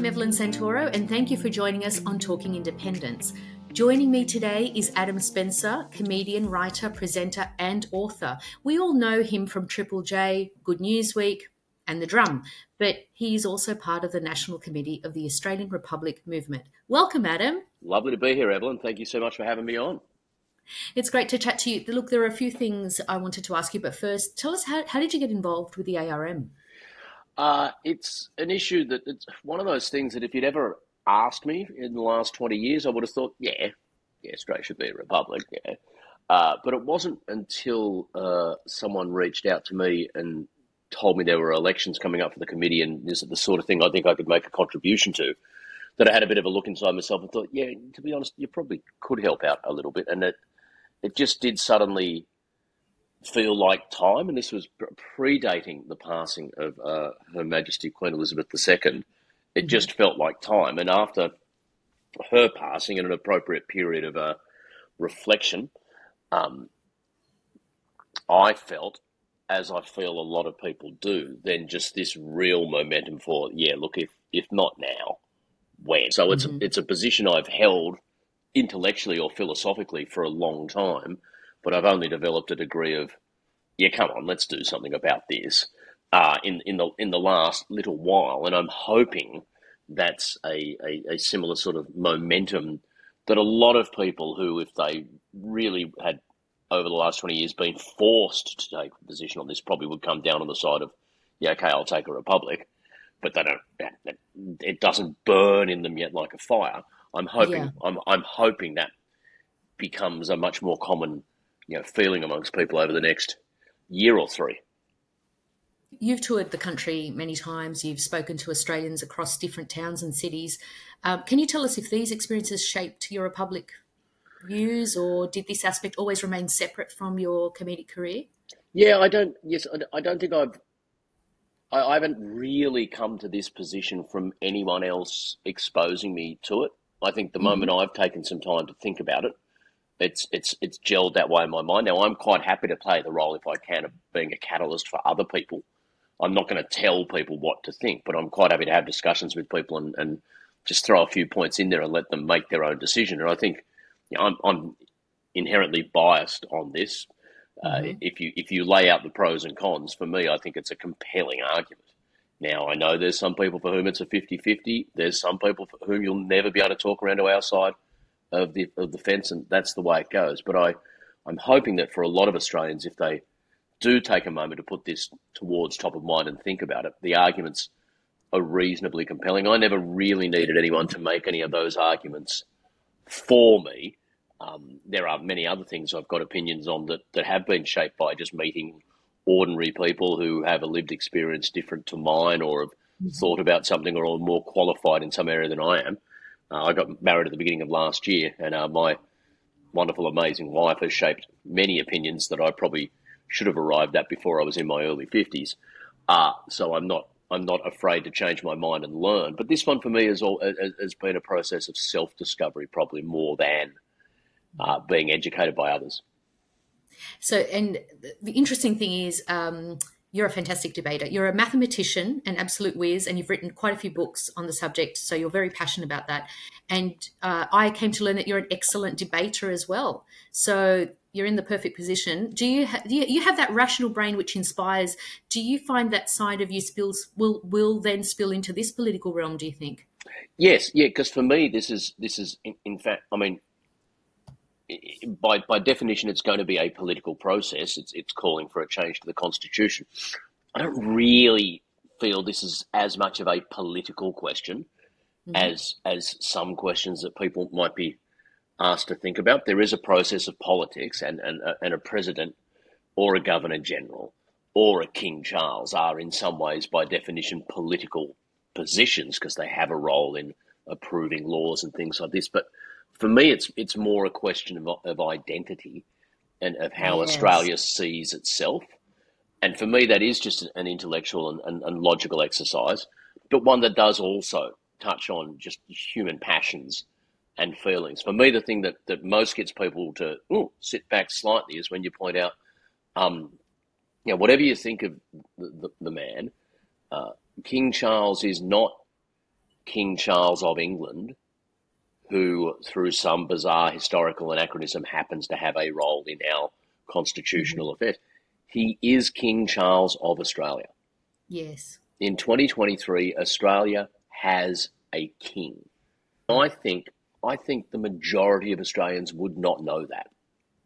I'm Evelyn Santoro, and thank you for joining us on Talking Independence. Joining me today is Adam Spencer, comedian, writer, presenter, and author. We all know him from Triple J, Good News Week, and The Drum, but he is also part of the National Committee of the Australian Republic Movement. Welcome, Adam. Lovely to be here, Evelyn. Thank you so much for having me on. It's great to chat to you. Look, there are a few things I wanted to ask you, but first, tell us how, how did you get involved with the ARM? Uh, it's an issue that it's one of those things that if you'd ever asked me in the last 20 years, I would have thought, yeah, yeah, Australia should be a republic, yeah. Uh, but it wasn't until uh, someone reached out to me and told me there were elections coming up for the committee and this is the sort of thing I think I could make a contribution to that I had a bit of a look inside myself and thought, yeah, to be honest, you probably could help out a little bit. And it, it just did suddenly feel like time, and this was predating the passing of uh, Her Majesty Queen Elizabeth II. It mm-hmm. just felt like time, and after her passing, in an appropriate period of uh, reflection, um, I felt, as I feel a lot of people do, then just this real momentum for yeah, look, if if not now, when? So it's mm-hmm. a, it's a position I've held intellectually or philosophically for a long time but I've only developed a degree of, yeah, come on, let's do something about this uh, in in the in the last little while, and I'm hoping that's a, a, a similar sort of momentum that a lot of people who, if they really had over the last 20 years been forced to take a position on this, probably would come down on the side of, yeah, okay, I'll take a republic, but they don't. It doesn't burn in them yet like a fire. I'm hoping. Yeah. I'm I'm hoping that becomes a much more common you know, feeling amongst people over the next year or three. You've toured the country many times. You've spoken to Australians across different towns and cities. Um, can you tell us if these experiences shaped your Republic views, or did this aspect always remain separate from your comedic career? Yeah, I don't. Yes, I don't think I've. I, I haven't really come to this position from anyone else exposing me to it. I think the mm-hmm. moment I've taken some time to think about it, it's it's it's gelled that way in my mind. Now I'm quite happy to play the role if I can of being a catalyst for other people. I'm not going to tell people what to think, but I'm quite happy to have discussions with people and, and just throw a few points in there and let them make their own decision. And I think you know, I'm, I'm inherently biased on this. Uh, mm-hmm. Uh, if you if you lay out the pros and cons, for me, I think it's a compelling argument. Now, I know there's some people for whom it's a 50 50. There's some people for whom you'll never be able to talk around to our side of the of the fence, and that's the way it goes. But I, I'm hoping that for a lot of Australians, if they do take a moment to put this towards top of mind and think about it, the arguments are reasonably compelling. I never really needed anyone to make any of those arguments for me. Um, there are many other things I've got opinions on that, that have been shaped by just meeting ordinary people who have a lived experience different to mine or have mm-hmm. thought about something or are more qualified in some area than I am. Uh, I got married at the beginning of last year, and uh, my wonderful, amazing wife has shaped many opinions that I probably should have arrived at before I was in my early fifties. Uh, so I'm not I'm not afraid to change my mind and learn. But this one for me has all has been a process of self discovery, probably more than uh, being educated by others. So, and the interesting thing is. Um, you're a fantastic debater. You're a mathematician, an absolute whiz, and you've written quite a few books on the subject. So you're very passionate about that. And uh, I came to learn that you're an excellent debater as well. So you're in the perfect position. Do you, ha- do you, you have that rational brain which inspires? Do you find that side of you spills will will then spill into this political realm? Do you think? Yes, yeah. Because for me, this is this is in, in fact. I mean, by by definition, it's going to be a political process. It's it's calling for a change to the constitution. I don't really feel this is as much of a political question mm-hmm. as as some questions that people might be asked to think about. There is a process of politics, and and and a president or a governor general or a King Charles are in some ways, by definition, political positions because they have a role in approving laws and things like this. But for me, it's it's more a question of, of identity and of how yes. Australia sees itself. And for me, that is just an intellectual and, and, and, logical exercise, but one that does also touch on just human passions and feelings. For me, the thing that, that most gets people to ooh, sit back slightly is when you point out, um, you know, whatever you think of the, the, the man, uh, King Charles is not King Charles of England, who, through some bizarre historical anachronism, happens to have a role in our constitutional mm-hmm. affairs. He is King Charles of Australia. Yes. In 2023, Australia has a king. I think I think the majority of Australians would not know that.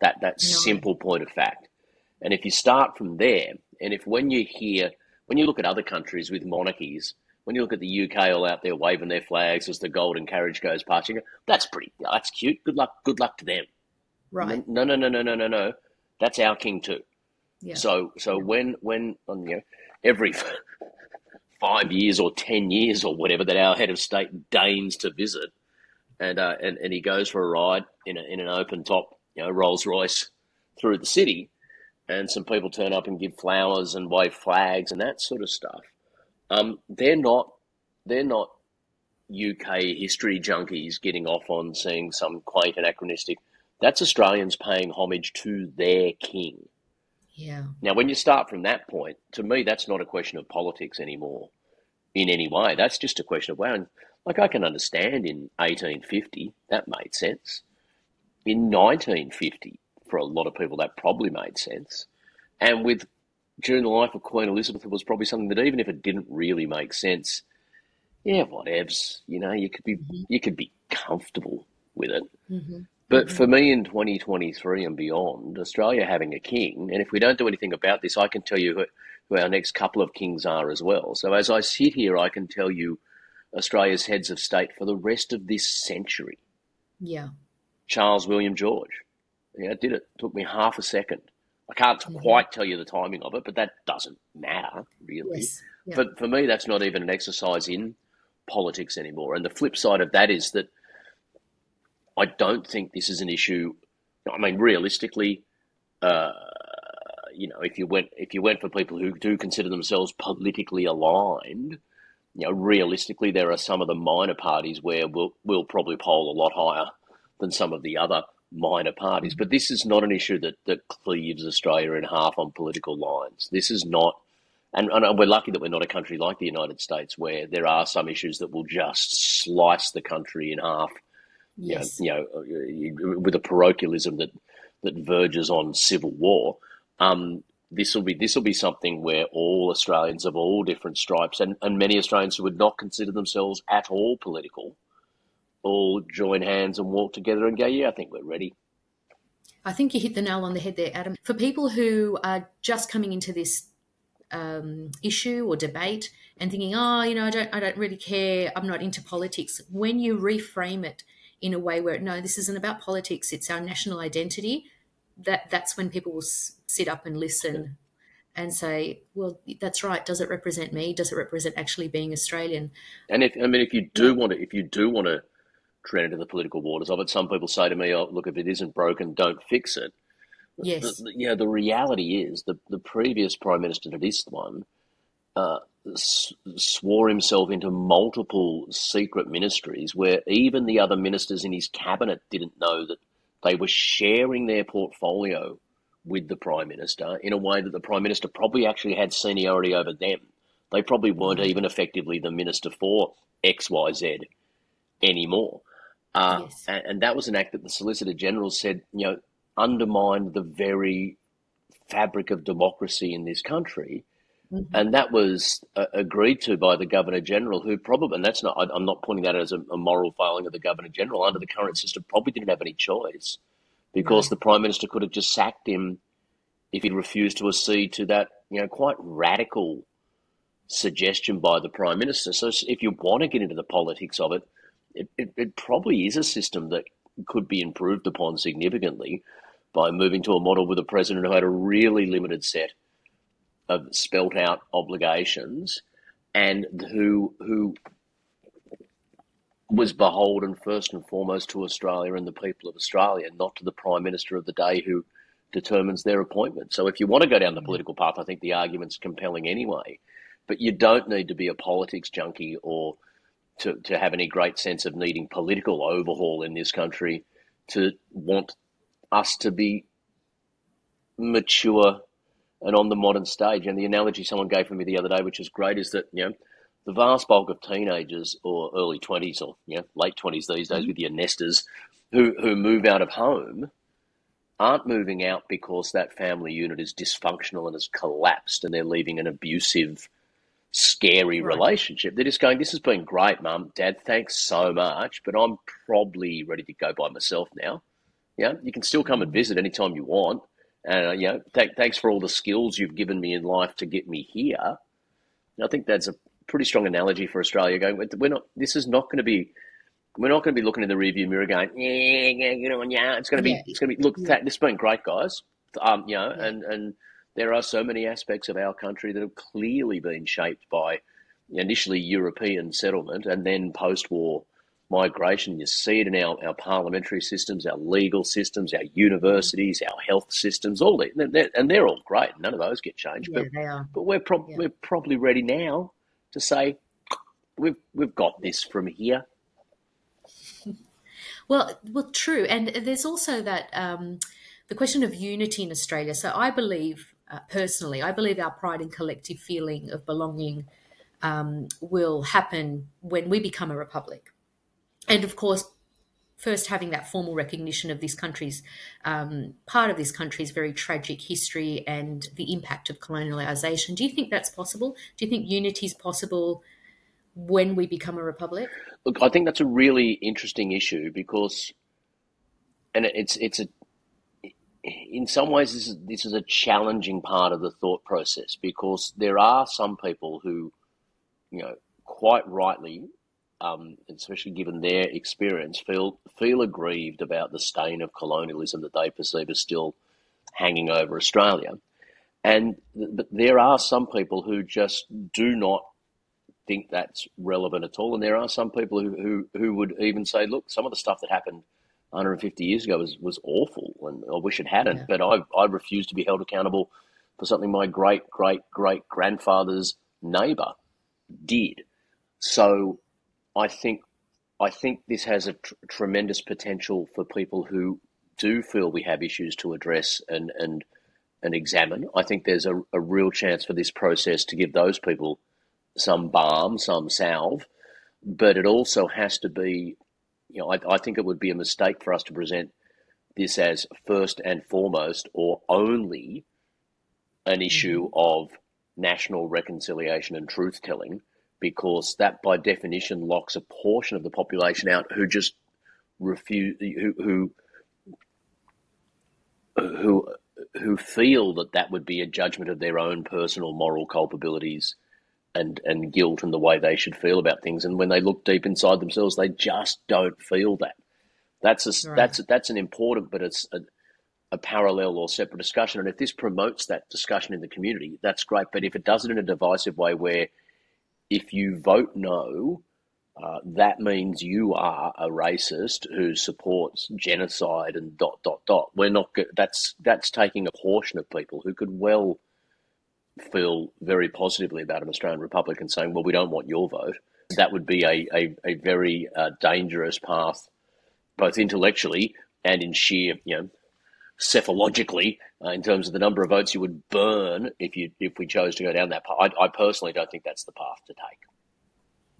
That that no. simple point of fact. And if you start from there, and if when you hear when you look at other countries with monarchies, when you look at the UK all out there waving their flags as the golden carriage goes past, you go, that's pretty that's cute. Good luck good luck to them. Right. No no no no no no no. That's our king too. Yeah. So so yeah. when when you know every five years or ten years or whatever that our head of state deigns to visit, and uh, and and he goes for a ride in a, in an open top, you know, Rolls Royce through the city, and some people turn up and give flowers and wave flags and that sort of stuff. Um, they're not they're not UK history junkies getting off on seeing some quaint anachronistic. That's Australians paying homage to their king. Yeah. Now, when you start from that point, to me, that's not a question of politics anymore in any way. That's just a question of, well, like I can understand in 1850, that made sense. In 1950, for a lot of people, that probably made sense. And with during the life of Queen Elizabeth, it was probably something that even if it didn't really make sense, yeah, whatevs, you know, you could be mm-hmm. you could be comfortable with it. Mm-hmm. But mm-hmm. for me in 2023 and beyond, Australia having a king, and if we don't do anything about this, I can tell you who, who our next couple of kings are as well. So as I sit here, I can tell you Australia's heads of state for the rest of this century. Yeah. Charles William George. Yeah, did it. Took me half a second. I can't mm-hmm. quite tell you the timing of it, but that doesn't matter really. Yes. Yeah. For for me, that's not even an exercise in politics anymore. And the flip side of that is that I don't think this is an issue. I mean, realistically, uh, you know, if you went if you went for people who do consider themselves politically aligned, you know, realistically, there are some of the minor parties where we'll we'll probably poll a lot higher than some of the other minor parties. But this is not an issue that that cleaves Australia in half on political lines. This is not. And, and we're lucky that we're not a country like the United States, where there are some issues that will just slice the country in half Yes. You know, you know, with a parochialism that that verges on civil war. Um, this will be this will be something where all Australians of all different stripes and, and many Australians who would not consider themselves at all political all join hands and walk together and go, yeah, I think we're ready. I think you hit the nail on the head there, Adam. For people who are just coming into this um, issue or debate and thinking, oh, you know, I don't, I don't really care. I'm not into politics. When you reframe it in a way where no, this isn't about politics; it's our national identity. That that's when people will sit up and listen and say, "Well, that's right. Does it represent me? Does it represent actually being Australian?" And if I mean, if you do want to, if you do want to tread into the political waters of it, some people say to me, "Oh, look, if it isn't broken, don't fix it." Yes. The, yeah. The reality is the the previous prime minister to this one uh, swore himself into multiple secret ministries where even the other ministers in his cabinet didn't know that they were sharing their portfolio with the prime minister in a way that the prime minister probably actually had seniority over them. They probably weren't even effectively the minister for XYZ anymore. Uh, yes. and, and that was an act that the Solicitor General said, you know, undermined the very fabric of democracy in this country Mm-hmm. And that was uh, agreed to by the Governor General, who probably, and that's not, I, am not pointing that as a, a, moral failing of the Governor General, under the current system, probably didn't have any choice because the Prime Minister could have just sacked him if he'd refused to accede to that, you know, quite radical suggestion by the Prime Minister. So if you want to get into the politics of it, it, it, it probably is a system that could be improved upon significantly by moving to a model with a president who had a really limited set of spelt out obligations and who who was beholden first and foremost to Australia and the people of Australia, not to the Prime Minister of the day who determines their appointment. So if you want to go down the political path, I think the argument's compelling anyway. But you don't need to be a politics junkie or to, to have any great sense of needing political overhaul in this country to want us to be mature and on the modern stage. And the analogy someone gave for me the other day, which is great, is that you know the vast bulk of teenagers or early 20s or you know, late 20s these days mm-hmm. with your nesters who, who move out of home aren't moving out because that family unit is dysfunctional and has collapsed and they're leaving an abusive, scary right. relationship. They're just going, This has been great, mum, dad, thanks so much, but I'm probably ready to go by myself now. Yeah, you can still come and visit anytime you want. And, uh, you know, th- thanks for all the skills you've given me in life to get me here. I think that's a pretty strong analogy for Australia. Going, we're not. This is not going to be. We're not going to be looking in the rearview mirror going, yeah, yeah, you know, yeah. It's going to be. Yeah. It's going to be. Look, yeah. this has been great, guys. Um, you know, yeah. and and there are so many aspects of our country that have clearly been shaped by initially European settlement and then post-war migration. You see it in our, our parliamentary systems, our legal systems, our universities, our health systems, all that, and they're all great. None of those get changed, yeah, but, they are. but we're prob- yeah. we're probably ready now to say we've we've got this from here. Well, well, true, and there's also that um, the question of unity in Australia. So I believe uh, personally, I believe our pride and collective feeling of belonging um, will happen when we become a republic, and of course. First, having that formal recognition of this country's um, part of this country's very tragic history and the impact of colonialisation. Do you think that's possible? Do you think unity is possible when we become a republic? Look, I think that's a really interesting issue because, and it's it's a, in some ways this is this is a challenging part of the thought process because there are some people who, you know, quite rightly, um, especially given their experience, feel feel aggrieved about the stain of colonialism that they perceive as still hanging over Australia. And but there are some people who just do not think that's relevant at all. And there are some people who, who, who would even say, look, some of the stuff that happened 150 years ago was, was awful and I wish it hadn't. Yeah. But I, I refuse to be held accountable for something my great, great, great grandfather's neighbour did. So I think I think this has a tr- tremendous potential for people who do feel we have issues to address and and and examine. I think there's a, a real chance for this process to give those people some balm, some salve, but it also has to be, you know, I, I think it would be a mistake for us to present this as first and foremost or only an issue mm-hmm. of national reconciliation and truth telling, because that by definition locks a portion of the population out who just refuse, who, who, who, who feel that that would be a judgment of their own personal moral culpabilities and and guilt and the way they should feel about things. And when they look deep inside themselves, they just don't feel that. That's a, right. that's that's an important, but it's a, a parallel or separate discussion. And if this promotes that discussion in the community, that's great. But if it does it in a divisive way, where if you vote no, uh, that means you are a racist who supports genocide and dot dot dot. We're not. That's that's taking a portion of people who could well feel very positively about an Australian Republic and saying, well, we don't want your vote, that would be a, a, a very uh, dangerous path, both intellectually and in sheer, you know, psephologically, uh, in terms of the number of votes you would burn if you if we chose to go down that path. I, I personally don't think that's the path to take.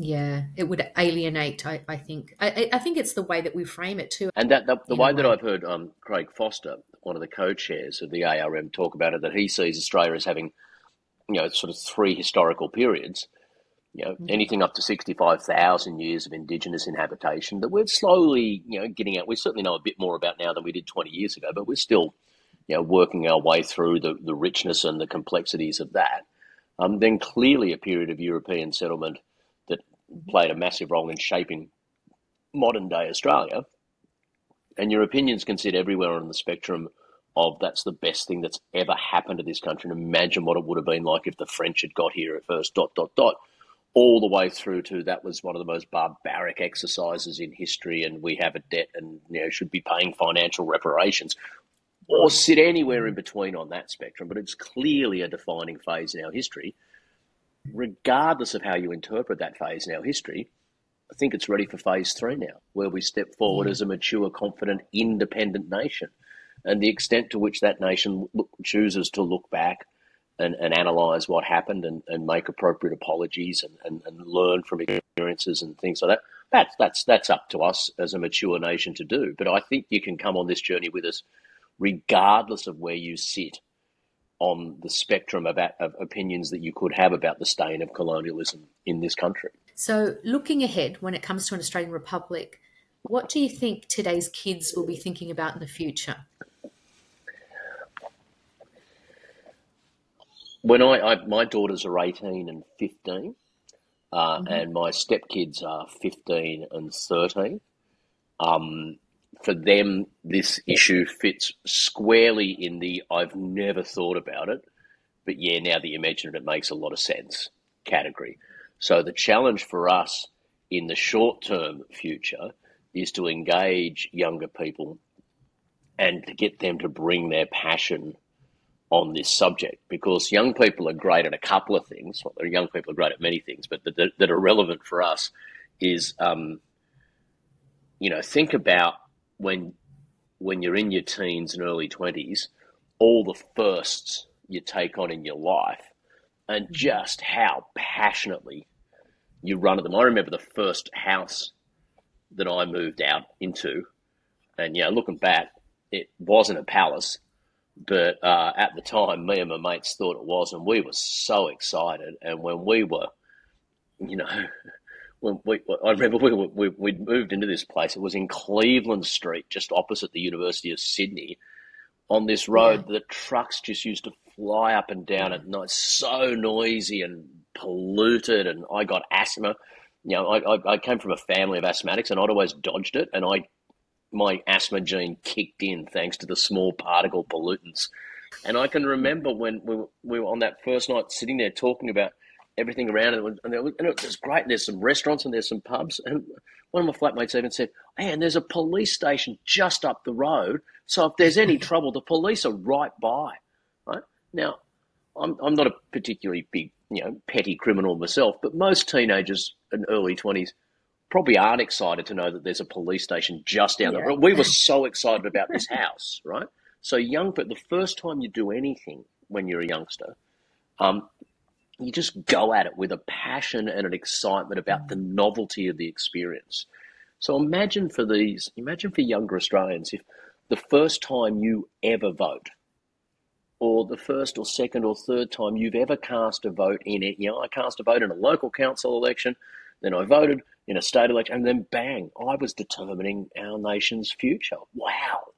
Yeah, it would alienate. I, I think. I, I, think it's the way that we frame it too. And that the, the way, way, that I've heard um, Craig Foster, one of the co-chairs of the ARM, talk about it, that he sees Australia as having you know, sort of three historical periods, you know, mm-hmm. anything up to 65,000 years of indigenous inhabitation that we're slowly, you know, getting at. We certainly know a bit more about now than we did 20 years ago, but we're still, you know, working our way through the, the richness and the complexities of that. Um, then clearly a period of European settlement that mm-hmm. played a massive role in shaping modern day Australia. And your opinions can sit everywhere on the spectrum of that's the best thing that's ever happened to this country. And imagine what it would have been like if the French had got here at first, dot, dot, dot, all the way through to that was one of the most barbaric exercises in history and we have a debt and you know should be paying financial reparations or sit anywhere in between on that spectrum. But it's clearly a defining phase in our history. Regardless of how you interpret that phase in our history, I think it's ready for phase three now, where we step forward yeah. as a mature, confident, independent nation and the extent to which that nation look, chooses to look back and, and analyze what happened and, and make appropriate apologies and, and, and learn from experiences and things like that. That's that's that's up to us as a mature nation to do. But I think you can come on this journey with us, regardless of where you sit on the spectrum of, of opinions that you could have about the stain of colonialism in this country. So, looking ahead, when it comes to an Australian republic, what do you think today's kids will be thinking about in the future? When I, I my daughters are eighteen and fifteen, uh, mm-hmm. and my stepkids are fifteen and thirteen. Um, for them, this issue fits squarely in the I've never thought about it, but yeah, now that you mention it, it makes a lot of sense category. So the challenge for us in the short term future is to engage younger people and to get them to bring their passion on this subject because young people are great at a couple of things. Well, young people are great at many things, but that, that are relevant for us is, um, you know, think about when when you're in your teens and early twenties, all the firsts you take on in your life, and mm-hmm. just how passionately you run at them. I remember the first house that I moved out into, and yeah, looking back, it wasn't a palace, but uh, at the time, me and my mates thought it was, and we were so excited. And when we were, you know, when we, I remember we, we we moved into this place. It was in Cleveland Street, just opposite the University of Sydney, on this road yeah. that trucks just used to fly up and down at night. So noisy and polluted, and I got asthma. You know, I, I, I came from a family of asthmatics, and I'd always dodged it, and I my asthma gene kicked in thanks to the small particle pollutants. And I can remember when we were, we were on that first night sitting there talking about everything around it. And, it was great. And there's some restaurants and there's some pubs. And one of my flatmates even said, Hey, and there's a police station just up the road. So if there's any trouble, the police are right by. Right now, I'm, I'm not a particularly big, you know, petty criminal myself, but most teenagers in early 20s probably aren't excited to know that there's a police station just down yeah. the road. We were so excited about this house, right? So young, but the first time you do anything when you're a youngster, um, you just go at it with a passion and an excitement about the novelty of the experience. So imagine for these, imagine for younger Australians if the first time you ever vote, or the first or second or third time you've ever cast a vote in it, you know, I cast a vote in a local council election, then I voted in a state election, and then bang, I was determining our nation's future. Wow!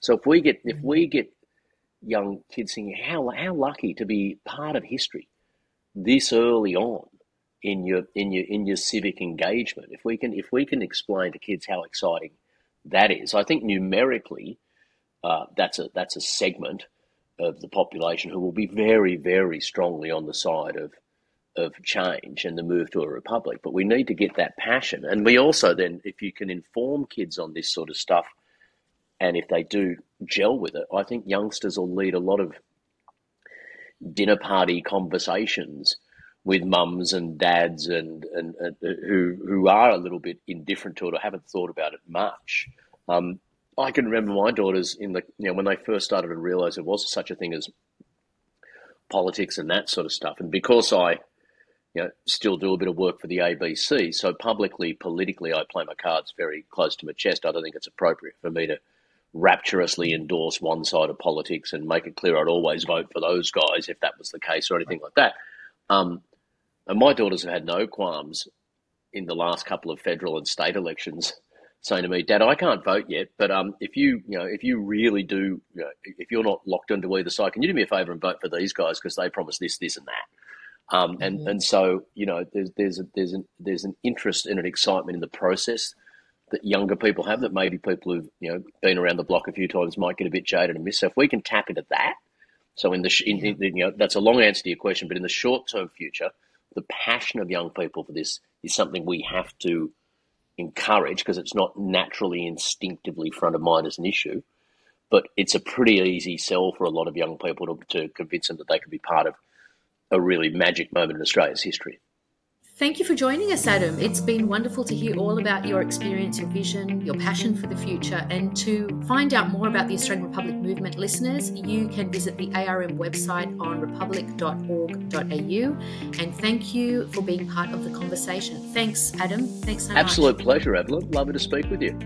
So if we get if we get young kids thinking how how lucky to be part of history this early on in your in your in your civic engagement, if we can if we can explain to kids how exciting that is, I think numerically uh, that's a that's a segment of the population who will be very very strongly on the side of of change and the move to a republic. But we need to get that passion. And we also then, if you can inform kids on this sort of stuff, and if they do gel with it, I think youngsters will lead a lot of dinner party conversations with mums and dads and, and, and who who are a little bit indifferent to it or haven't thought about it much. Um, I can remember my daughters in the you know when they first started to realise there was such a thing as politics and that sort of stuff, and because I you know, still do a bit of work for the ABC. So publicly, politically, I play my cards very close to my chest. I don't think it's appropriate for me to rapturously endorse one side of politics and make it clear I'd always vote for those guys if that was the case or anything like that. Um, and my daughters have had no qualms in the last couple of federal and state elections saying to me, Dad, I can't vote yet, but um, if you, you know, if you really do, you know, if you're not locked into either side, can you do me a favour and vote for these guys because they promise this, this, and that? Um, and mm-hmm. and so you know there's there's a, there's an there's an interest and an excitement in the process that younger people have that maybe people who've you know been around the block a few times might get a bit jaded and miss. So if we can tap into that, so in the in, in, you know that's a long answer to your question, but in the short term future, the passion of young people for this is something we have to encourage because it's not naturally instinctively front of mind as an issue. But it's a pretty easy sell for a lot of young people to, to convince them that they can be part of a really magic moment in Australia's history. Thank you for joining us, Adam. It's been wonderful to hear all about your experience, your vision, your passion for the future. And to find out more about the Australian Republic movement, listeners, you can visit the ARM website on republic.org.au. And thank you for being part of the conversation. Thanks, Adam. Thanks so Absolute much. Absolute pleasure, Evelyn. Lovely to speak with you.